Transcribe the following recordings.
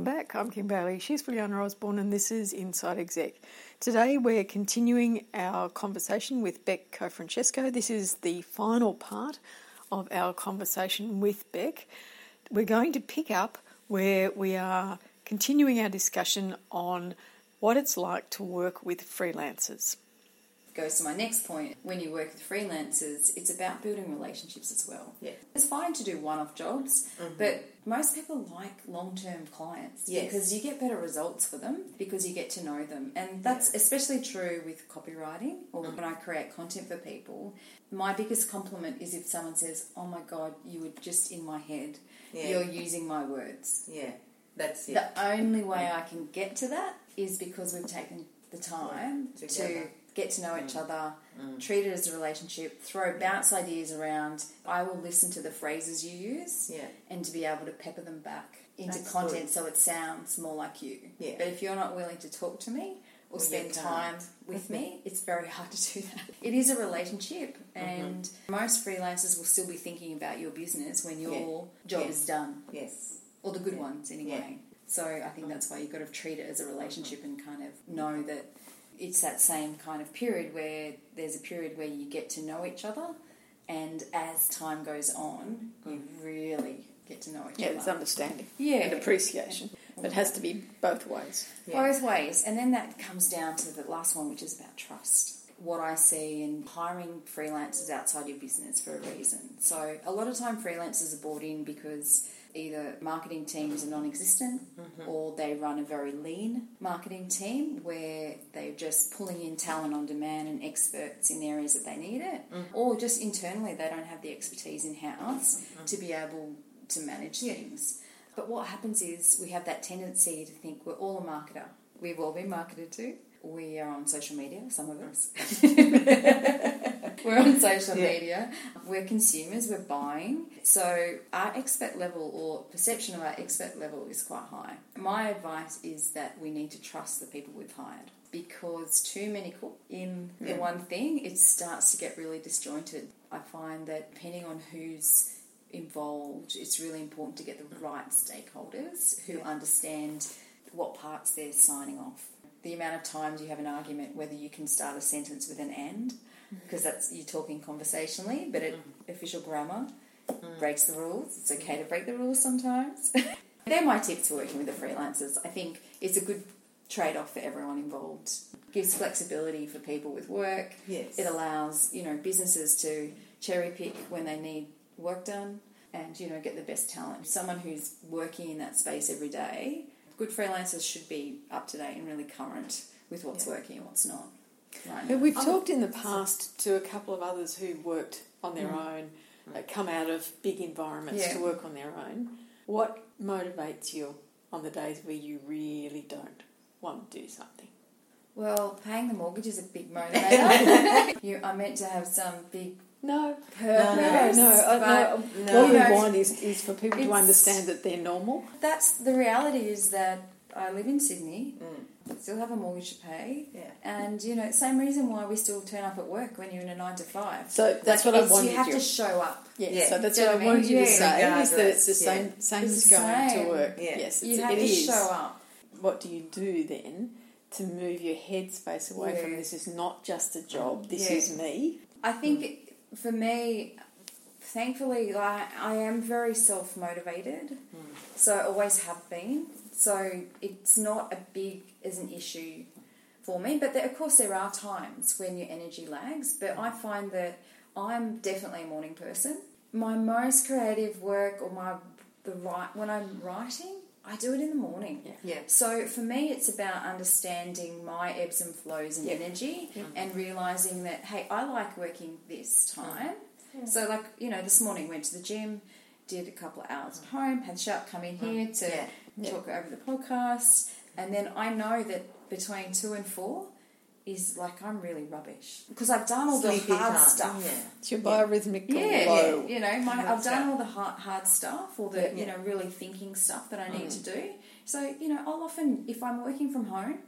Welcome back. I'm Kim Bailey. She's Brianna Osborne, and this is Inside Exec. Today we're continuing our conversation with Beck Cofrancesco. This is the final part of our conversation with Beck. We're going to pick up where we are continuing our discussion on what it's like to work with freelancers goes to my next point. When you work with freelancers, it's about building relationships as well. Yeah. It's fine to do one off jobs, Mm-hmm. but most people like long term clients Yes. because you get better results for them because you get to know them. And that's especially true with copywriting or Mm. when I create content for people. My biggest compliment is if someone says, Oh my God, you were just in my head. Yeah. You're using my words. Yeah, that's it. The only way I can get to that is because we've taken the time Yeah, to. Mm. Get to know each mm. other, mm. treat it as a relationship, throw bounce ideas around. I will listen to the phrases you use Yeah. and to be able to pepper them back into That's content good. so it sounds more like you. Yeah. But if you're not willing to talk to me or Well, spend time with me, it's very hard to do that. It is a relationship, Mm-hmm. and most freelancers will still be thinking about your business when your job Yeah. is done Yes. or the good ones anyway. Yeah. So I think mm. that's why you've got to treat it as a mm-hmm. relationship and kind of know that it's that same kind of period where there's a period where you get to know each other, and as time goes on, you really get to know each other. Yeah, there's understanding Yeah. and appreciation. But it has to be both ways. Yeah. Both ways, and then that comes down to the last one, which is about trust. What I see in hiring freelancers outside your business for a reason. So a lot of time freelancers are brought in because either marketing teams are non-existent mm-hmm. or they run a very lean marketing team where they're just pulling in talent on demand and experts in areas that they need it. Mm-hmm. Or just internally they don't have the expertise in-house mm-hmm. to be able to manage things. But what happens is we have that tendency to think we're all a marketer. We've all been marketed to. We are on social media, some of us. we're on social Yeah. media. We're consumers, we're buying. So our expert level or perception of our expert level is quite high. My advice is that we need to trust the people we've hired. Because too many cook in the one thing, it starts to get really disjointed. I find that depending on who's involved, it's really important to get the right stakeholders who Yeah. understand what parts they're signing off. The amount of times you have an argument whether you can start a sentence with an and, because mm-hmm. that's you're talking conversationally, but it, mm. official grammar mm. breaks the rules. It's okay to mm-hmm. break the rules sometimes. They're my tips for working with the freelancers. I think it's a good trade off for everyone involved. Gives flexibility for people with work. Yes. It allows, you know, businesses to cherry pick when they need work done and, you know, get the best talent. Someone who's working in that space every day, good freelancers should be up to date and really current with what's Yeah. working and what's not. Right. But we've talked in the past to a couple of others who worked on their own, uh, come out of big environments Yeah. to work on their own. What motivates you on the days where you really don't want to do something? Well, paying the mortgage is a big motivator. you are meant to have some big No, purpose. no, uh, no. no. What we No. want is, is for people to It's- understand that they're normal. that's the reality is that I live in Sydney, still have a mortgage to pay, Yeah. and you know, same reason why we still turn up at work when you're in a nine to five. So that's what I it's- wanted You have you. to show up. Yeah, Yeah. so that's Do you what I know what I wanted you to Yeah. say is that it's the yeah. same same It's as going same. to work. Yeah. Yes, You have it to is. show up. What do you do then to move your headspace away from this is not just a job, this Yeah. is me? I think for me, thankfully, like, I am very self motivated, hmm. so I always have been. So it's not a big as an issue for me. But there, of course, there are times when your energy lags. But I find that I'm definitely a morning person. My most creative work or my the right when I'm writing, I do it in the morning. Yeah. Yeah. So for me, it's about understanding my ebbs and flows and Yeah. energy, and realizing that hey, I like working this time. So like you know, this morning went to the gym, did a couple of hours at home, had Sharp come in mm-hmm. here to Yeah. Yeah. talk over the podcast, and then I know that between two and four is like I'm really rubbish because I've done all Sleepy the hard time. stuff. Yeah. It's your biorhythmic Yeah, low. yeah, you know, my, I've done all the hard, hard stuff, all the Yeah. you know really thinking stuff that I need Mm. to do. So you know, I'll often, if I'm working from home,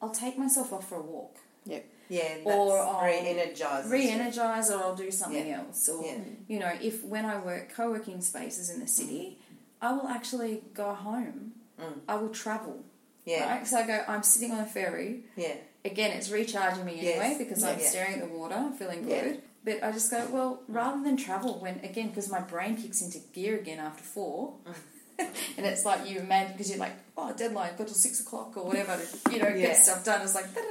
I'll take myself off for a walk, Yep. Yeah, that's Or I'll re-energizes. re-energize, or I'll do something Yeah. else. Or Yeah. you know, if when I work co-working spaces in the city, I will actually go home I will travel. Mm. Yeah. Right? So I go, I'm sitting on a ferry. Yeah. Again, it's recharging me anyway Yes. because I'm Yeah. staring at the water, feeling Yeah. good. But I just go, well, rather than travel, when again, because my brain kicks into gear again after four, mm. and it's like you imagine because you're like, oh, deadline, got till six o'clock or whatever to you know Yeah. get stuff done. It's like, da-da.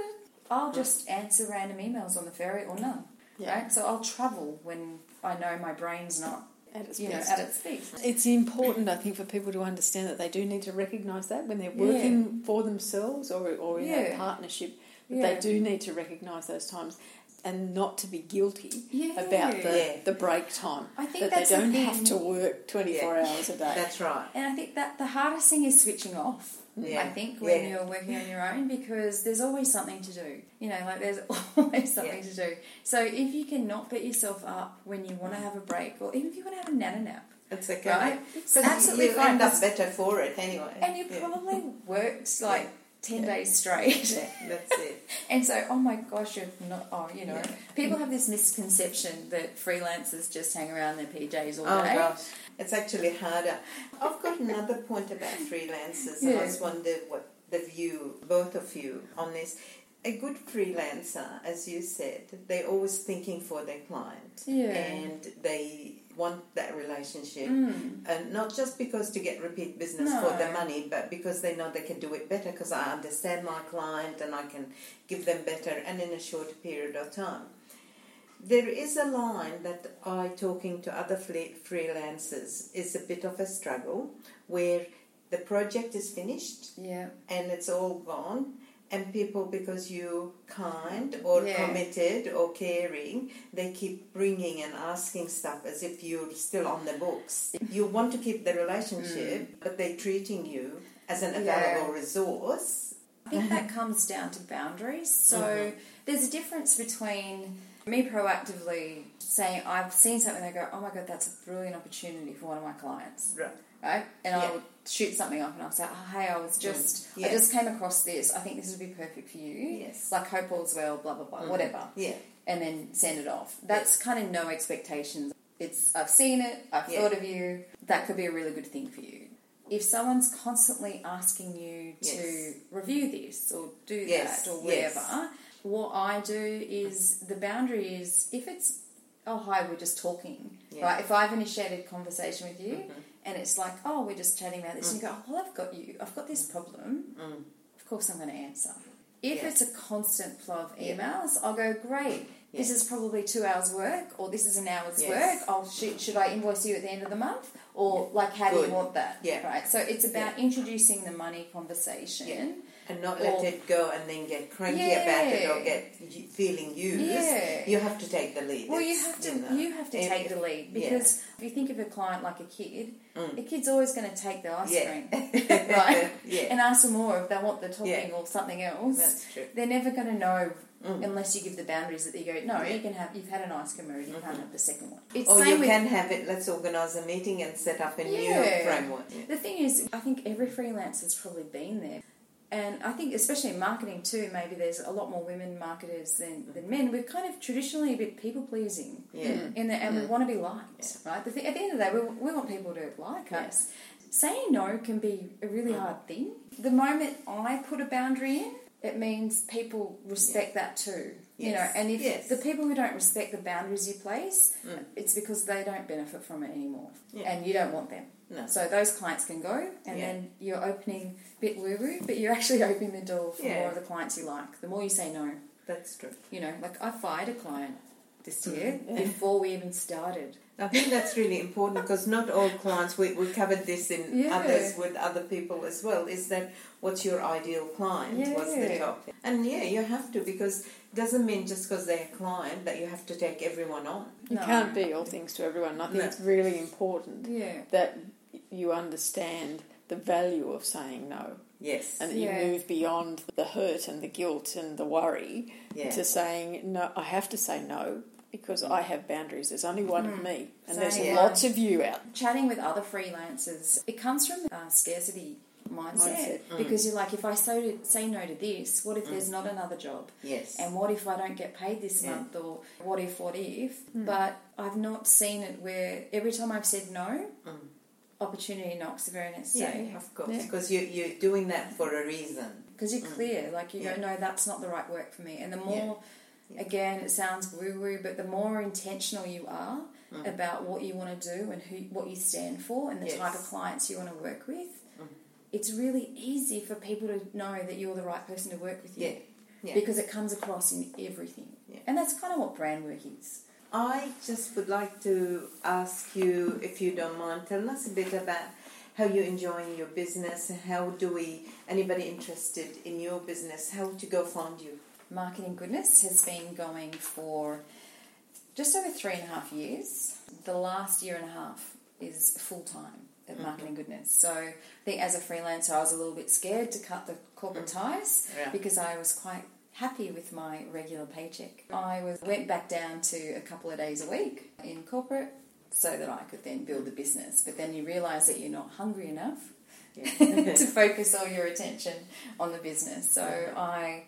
I'll mm. just answer random emails on the ferry or none. Yeah. Right? So I'll travel when I know my brain's not, At its you know, at its peak. It's important, I think, for people to understand that they do need to recognise that when they're Yeah. working for themselves or, or in a partnership, that Yeah. they do need to recognise those times and not to be guilty Yeah. about the, Yeah. the break time. I think that that's they don't thing. have to work 24 Yeah. hours a day. That's right. And I think that the hardest thing is switching off. Yeah. I think when Yeah. you're working on your own because there's always something to do. You know, like there's always something Yeah. to do. So if you can not beat yourself up when you want to have a break, or even if you want to have a nana nap, It's okay. Right? So Absolutely you fine. end up better for it anyway. and you Yeah. probably worked like ten Yeah. days straight, Yeah, that's it. and so oh my gosh, you're not. Oh, you know, Yeah. people have this misconception that freelancers just hang around their PJs all Oh day. gosh, it's actually harder. I've got another point about freelancers. I Yeah. just wonder what the view, both of you, on this. A good freelancer, as you said, they're always thinking for their client, Yeah. and they want that relationship, Mm. and not just because to get repeat business No. for the money, but because they know they can do it better. Because I understand my client and I can give them better, and in a short period of time. There is a line that I, talking to other freelancers, is a bit of a struggle where the project is finished Yeah. and it's all gone, and people, because you're kind or Yeah. committed or caring, they keep bringing and asking stuff as if you're still on the books. You want to keep the relationship, but they're treating you as an Mm. Yeah. available resource. I think that comes down to boundaries. So Mhm. there's a difference between me proactively saying, I've seen something, they go, oh my god, that's a brilliant opportunity for one of my clients, Right. Right? And Yeah. I'll shoot something up and I'll say, oh, hey, I was just, Yeah. I just came across this. I think this would be perfect for you. Yes. Like hope all's well, blah, blah, blah, Mhm. whatever. Yeah. And then send it off. That's kind of no expectations. It's, I've seen it, I've Yeah. thought of you. That could be a really good thing for you. If someone's constantly asking you to Yes. review this or do Yes, that or yes. whatever, what I do is the boundary is if it's oh hi we're just talking right if I've initiated conversation with you Mhm. And it's like oh we're just chatting about this. And you go oh, well I've got you. I've got this problem. Mm. of course I'm going to answer. If Yeah. it's a constant flow of Yeah. emails I'll go great. This is probably two hours work or this is an hour's Yes. work. I'll should, should I invoice you at the end of the month? Or like how do you want that? Yeah. right? So it's about introducing the money conversation. Yeah. And not let it go and then get cranky Yeah. about it or get feeling used. Yeah. You have to take the lead. Well, you have to know, you have to if- take the lead yeah. because if you think of a client like a kid, Mm. a kid's always going to take the ice Yeah. cream, right? yeah, And ask for more if they want the topping Yeah. or something else. that's true. They're never going to know Mm. unless you give the boundaries that you go. No, Yeah. you can have. You've had an ice cream already. You can't have the second one. It's Or you can have it. Let's organise a meeting and set up a new Yeah. framework. The thing is, I think every freelancer's probably been there. And I think, especially in marketing too, maybe there's a lot more women marketers than, than men. We're kind of traditionally a bit people pleasing. Yeah. In the, and we Mm. want to be liked, right? The thing, at the end of the day, we, we want people to like Yeah. us. Saying no can be a really Mm. hard thing. The moment I put a boundary in, it means people respect that too. You know, and if Yes. the people who don't respect the boundaries you place, Mm. it's because they don't benefit from it anymore, Yeah. and you don't want them. No. So those clients can go, and Yeah. then you're opening a bit woo woo, but you're actually opening the door for Yeah. more of the clients you like. The more you say no, That's true. you know, like I fired a client this year Mm-hmm. before we even started. I think that's really important because not all clients, we, we covered this in Yeah. others with other people as well, is that what's your ideal client? What's the Yeah. topic? And yeah, you have to because doesn't mean just because they're a client that you have to take everyone on. You No. can't be all things to everyone. I think No. it's really important Yeah. that you understand the value of saying no Yes. and that Yeah. you move beyond the hurt and the guilt and the worry yeah. to saying no I have to say no because I have boundaries there's only one of Mm. me and So, there's yeah. lots of you out Chatting with other freelancers, it comes from a scarcity mindset, Mindset. Mm. because you're like, if I say, say no to this, what if there's not another job? yes. And what if I don't get paid this Yeah. month? Or what if, what if? But I've not seen it where every time I've said no, Mm. opportunity knocks the very next Yeah. day. Of course, Yeah. because you you're doing that for a reason. Because you're clear, like you Yeah. go, no, that's not the right work for me. And the more, Yeah. again, it sounds woo woo, but the more intentional you are about what you want to do and who what you stand for and the Yes. type of clients you want to work with, it's really easy for people to know that you're the right person to work with you. Yeah. Yeah. Because it comes across in everything. Yeah. And that's kind of what brand work is. I just would like to ask you, if you don't mind, tell us a bit about how you're enjoying your business. How do we, anybody interested in your business, how to go find you? Marketing Goodness has been going for just over three and a half years. The last year and a half is full time at Marketing Goodness. So I think as a freelancer, I was a little bit scared to cut the corporate mm. ties Yeah. because I was quite happy with my regular paycheck. I was went back down to a couple of days a week in corporate so that I could then build the business. But then you realise that you're not hungry enough to focus all your attention on the business. So I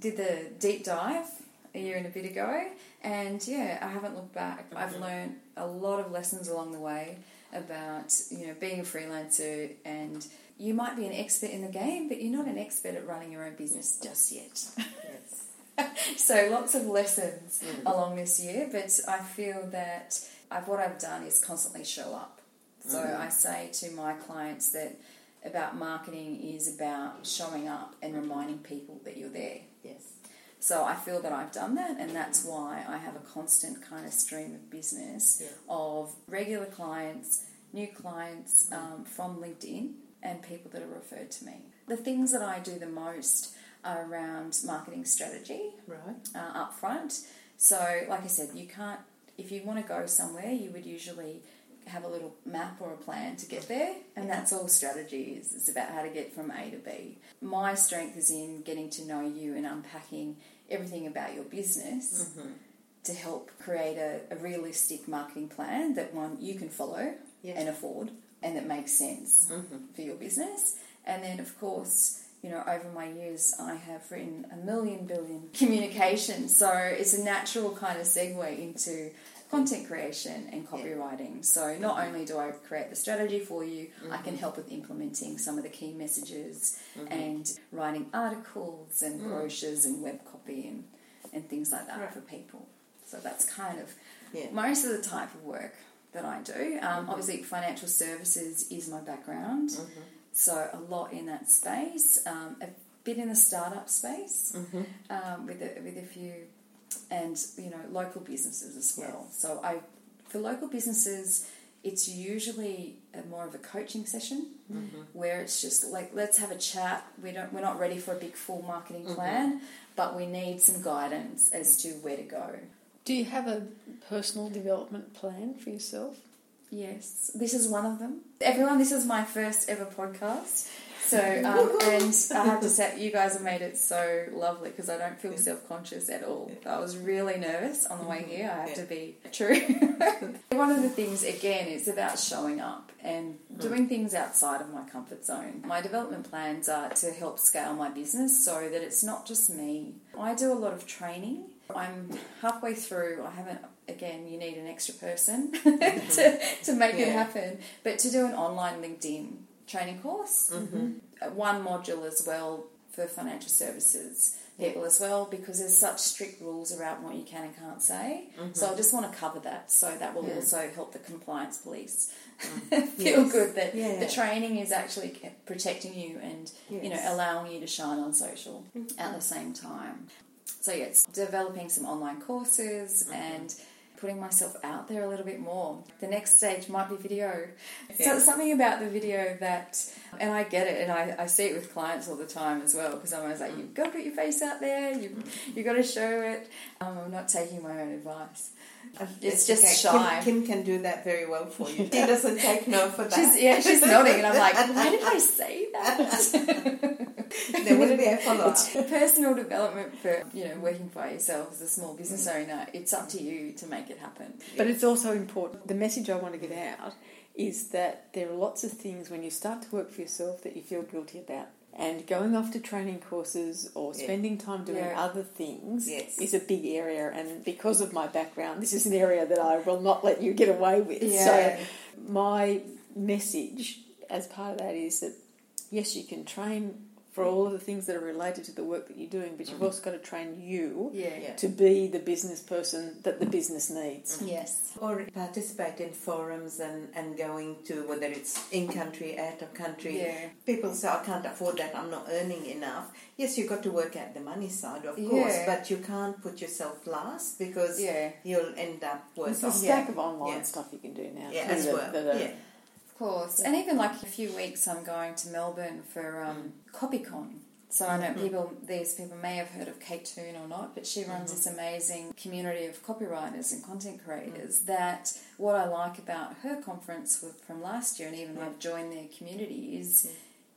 did the deep dive a year and a bit ago, and yeah, I haven't looked back. I've mm-hmm. learned a lot of lessons along the way about you know being a freelancer and. You might be an expert in the game, but you're not an expert at running your own business just yet. Yes. so lots of lessons mm. along this year, but I feel that I've, what I've done is constantly show up. So mm. I say to my clients that about marketing is about showing up and mm. reminding people that you're there. Yes. So I feel that I've done that, and that's why I have a constant kind of stream of business Yeah. of regular clients, new clients um, from LinkedIn, and people that are referred to me. The things that I do the most are around marketing strategy Right. uh, up front. So, like I said, you can't, if you want to go somewhere, you would usually have a little map or a plan to get there, and that's all strategy is. It's about how to get from A to B. My strength is in getting to know you and unpacking everything about your business mm-hmm. to help create a, a realistic marketing plan that one you can follow and afford and that makes sense mm-hmm. for your business. And then, of course, you know, over my years, I have written a million billion communications, so it's a natural kind of segue into content creation and copywriting. So not mm-hmm. only do I create the strategy for you, I can mm-hmm. help with implementing some of the key messages mm-hmm. and writing articles and mm. brochures and web copy and, and things like that Right. for people. So that's kind of Yeah. most of the type of work that I do. Um, Obviously, financial services is my background, so a lot in that space. Um, a bit in the startup space um, with a, with a few, and you know, local businesses as well. So I, for local businesses, it's usually more of a coaching session mm-hmm. where it's just like let's have a chat. We don't we're not ready for a big full marketing mm-hmm. plan, but we need some guidance as to where to go. Do you have a personal development plan for yourself? Yes, this is one of them. Everyone, this is my first ever podcast. So, um, and I have to say, you guys have made it so lovely because I don't feel self conscious at all. I was really nervous on the way here, I have to be true. One of the things, again, is about showing up and doing things outside of my comfort zone. My development plans are to help scale my business so that it's not just me. I do a lot of training. I'm halfway through, I haven't again, you need an extra person to, to make it happen. But to do an online LinkedIn training course, uh, one module as well for financial services people as well, because there's such strict rules around what you can and can't say. So I just want to cover that, so that will Yeah. also help the compliance police Yes. feel good that Yeah. the training is actually protecting you and you know Mm-hmm. allowing you to shine on social at the same time. So yeah, it's developing some online courses Mm-hmm. and putting myself out there a little bit more. The next stage might be video. So Yeah. something about the video that, and I get it, and I, I see it with clients all the time as well, because I'm always like, you've got to put your face out there, you you got to show it. Um, I'm not taking my own advice. It's just okay. shy. Kim, Kim can do that very well for you. She doesn't take no for that. She's, yeah, she's nodding, and I'm like, why did I say that? there will be a follow up. Personal development for you know working for yourself as a small business owner, it's up to you to make it happen. But it's also important. The message I want to get out is that there are lots of things when you start to work for yourself that you feel guilty about. And going off to training courses or spending time doing Yeah. other things Yes. is a big area. And because of my background, this is an area that I will not let you get away with. Yeah. So my message as part of that is that yes, you can train for all of the things that are related to the work that you're doing, but you've mm-hmm. also got to train you Yeah. Yeah. to be the business person that the business needs. Mm-hmm. Yes. Or participate in forums and, and going to whether it's in country, out of country. Yeah. People say, I can't afford that, I'm not earning enough. Yes, you've got to work out the money side, of course, Yeah. but you can't put yourself last because Yeah. you'll end up worse There's a off. stack of online Yeah. stuff you can do now. Yeah, too, as that- well. that are- yeah. Of course. And even like a few weeks, I'm going to Melbourne for um, CopyCon. So I know mm-hmm. people, these people may have heard of Kate Toon or not, but she runs mm-hmm. this amazing community of copywriters and content creators. Mm. That what I like about her conference with, from last year, and even I've joined their community, is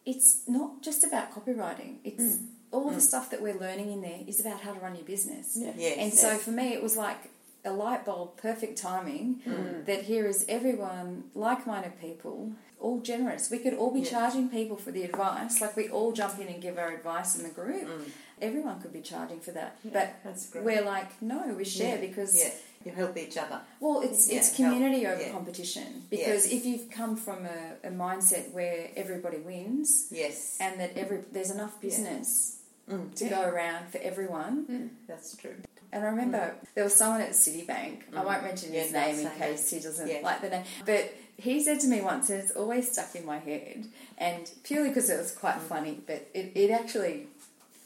it's not just about copywriting. It's mm. all the mm. stuff that we're learning in there is about how to run your business. Yeah. Yes, And so yes. for me, it was like a light bulb, perfect timing Mm. that here is everyone, like minded people, all generous. We could all be Yeah. charging people for the advice, like we all jump in and give our advice in the group. Mm. Everyone could be charging for that. but that's great. we're like, no, we share Yeah, because, yeah, you help each other. well, it's, Yeah, it's community help, over yeah. competition. Because Yes. if you've come from a, a mindset where everybody wins Yes, and that every there's enough business Mm, to yeah, go around for everyone, that's true. And I remember there was someone at Citibank. I won't mention Mm. Yeah, his name in case he doesn't Yeah. like the name. But he said to me once, and it's always stuck in my head, and purely because it was quite Mm. funny, but it, it actually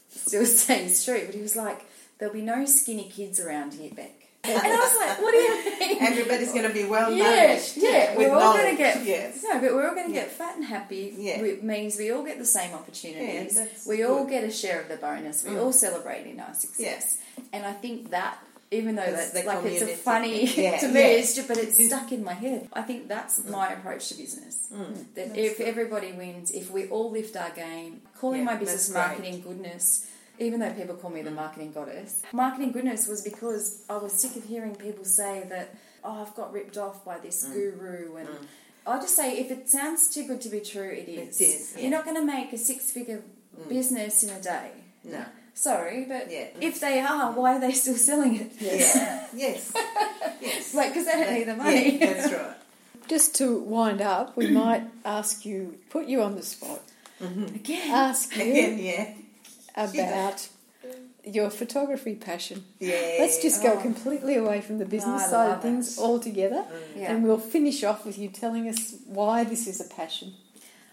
still stays true. But he was like, "There'll be no skinny kids around here, Beck." And I was like, "What do you mean?" Everybody's going to be well Yeah, nourished. yeah, with we're all going to get yes. no, but we're all going to get fat and happy. Yeah. Which means we all get the same opportunities. Yeah, we all good. get a share of the bonus. We Mm. all celebrate in our success. And I think that, even though It's that's like it's a funny Yeah, to me, yeah. it's just, but it's stuck in my head. I think that's my approach to business. Mm. That That's if good. everybody wins, if we all lift our game, calling Yeah, my business that's great. marketing goodness. Even though people call me the marketing goddess, marketing goodness was because I was sick of hearing people say that, oh, I've got ripped off by this Mm. guru. And mm. I'll just say, if it sounds too good to be true, it is. It is, yeah. You're not going to make a six figure mm. business in a day. No. Sorry, but Yeah. if they are, mm. why are they still selling it? Yeah. yes. Yes. Like, because they don't need the money. Yeah, that's right. Just to wind up, we might ask you, put you on the spot, mm-hmm. Again. ask you Again, yeah. About your photography passion. Yeah. Let's just go Oh. completely away from the business I side of things it. altogether, Yeah. and we'll finish off with you telling us why this is a passion.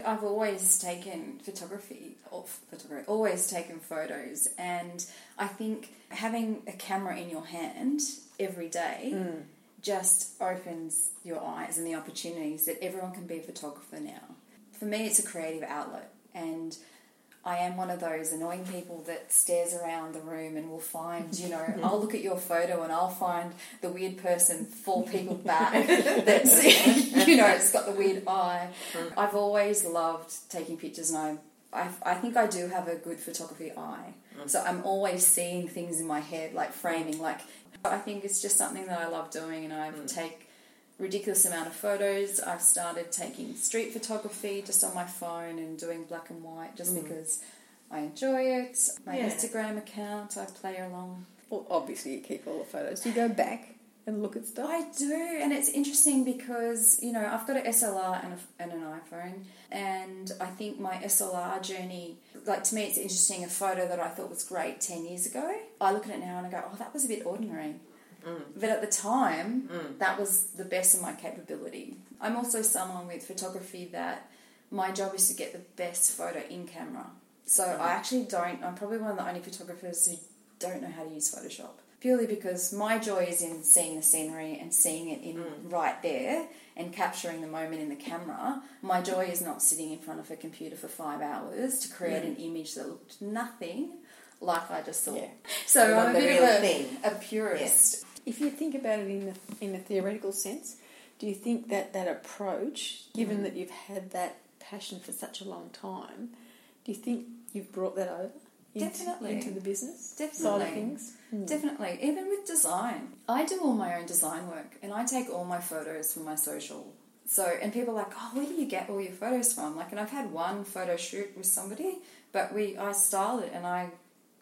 I've always taken photography, or photography, always taken photos, and I think having a camera in your hand every day mm. just opens your eyes and the opportunities that everyone can be a photographer now. For me, it's a creative outlet, and I am one of those annoying people that stares around the room and will find, you know, I'll look at your photo and I'll find the weird person four people back that's, you know, it's got the weird eye. I've always loved taking pictures and I, I, I think I do have a good photography eye. Mm. So I'm always seeing things in my head, like framing, like, I think it's just something that I love doing and I mm. take ridiculous amount of photos. I've started taking street photography just on my phone and doing black and white just mm. because I enjoy it. My Yeah. Instagram account, I play along. Well, obviously, you keep all the photos. Do you go back and look at stuff? I do, and it's interesting because you know I've got an SLR and, a, and an iPhone, and I think my SLR journey, like to me, it's interesting. A photo that I thought was great ten years ago, I look at it now and I go, "Oh, that was a bit ordinary." But at the time, that was the best of my capability. I'm also someone with photography that my job is to get the best photo in camera. So I actually don't. I'm probably one of the only photographers who don't know how to use Photoshop purely because my joy is in seeing the scenery and seeing it in right there and capturing the moment in the camera. My joy is not sitting in front of a computer for five hours to create an image that looked nothing like I just saw. Yeah. So I'm a bit of a, thing. a purist. If you think about it in a, in a theoretical sense, do you think that that approach, given mm. that you've had that passion for such a long time, do you think you've brought that over into, Definitely. into the business side of Definitely. things? Hmm. Definitely, even with design. I do all my own design work and I take all my photos from my social. So, and people are like, oh, where do you get all your photos from? Like, and I've had one photo shoot with somebody, but we, I styled it and I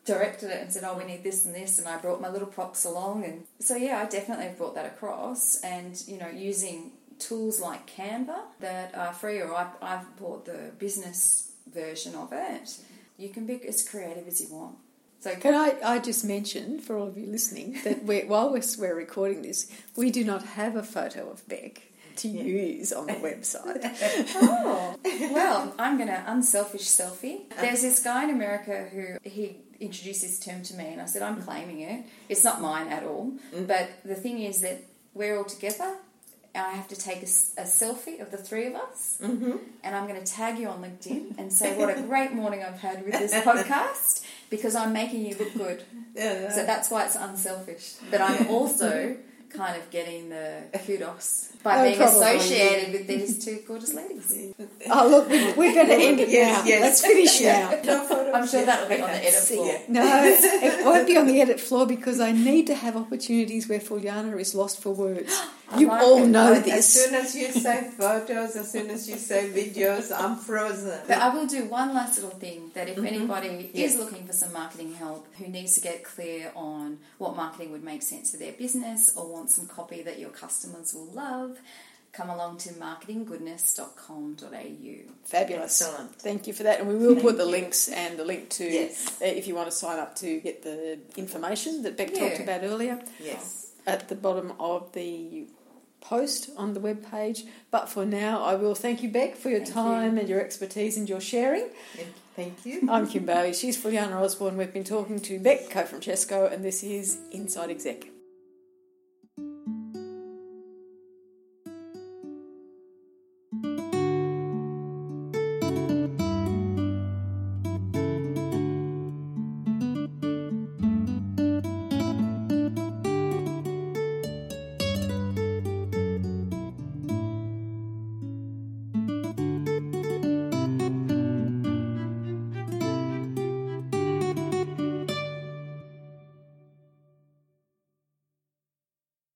directed it and said, oh, we need this and this, and I brought my little props along. And so, yeah, I definitely have brought that across and, you know, using tools like Canva that are free, or I, I've bought the business version of it. You can be as creative as you want. So Can I, I just mention for all of you listening that we're, while we're, we're recording this, we do not have a photo of Beck to use on the website. oh, well, I'm going to unselfish selfie. There's this guy in America who he introduced this term to me, and I said, I'm claiming it. It's not mine at all. But the thing is that we're all together. And I have to take a selfie of the three of us, Mm-hmm. and I'm going to tag you on LinkedIn and say what a great morning I've had with this podcast because I'm making you look good. Yeah, So that's why it's unselfish. But I'm also kind of getting the kudos by Oh, being probably. associated with these two gorgeous ladies. Oh, look, we, we're going to end it Yes, now. yes. Let's finish now. No I'm sure that'll be on the edit floor. ya. No, it won't be on the edit floor because I need to have opportunities where Fuliana is lost for words. I You like all it. know As this. soon as you say photos, as soon as you say videos, I'm frozen. But I will do one last little thing that if Mhm. anybody Yes. is looking for some marketing help who needs to get clear on what marketing would make sense for their business or want some copy that your customers will love, come along to marketinggoodness.com.au. Fabulous. Excellent. Thank you for that. And we will put the links and the link to Yes. uh, if you want to sign up to get the information that Beck talked about earlier Yes. At the bottom of the post on the web page. But for now, I will thank you, Beck, for your Thank time and your expertise and your sharing. Thank you. I'm Kim Bailey. She's Fuliana Osborne. We've been talking to Beck Cofrancesco, and this is Inside Exec.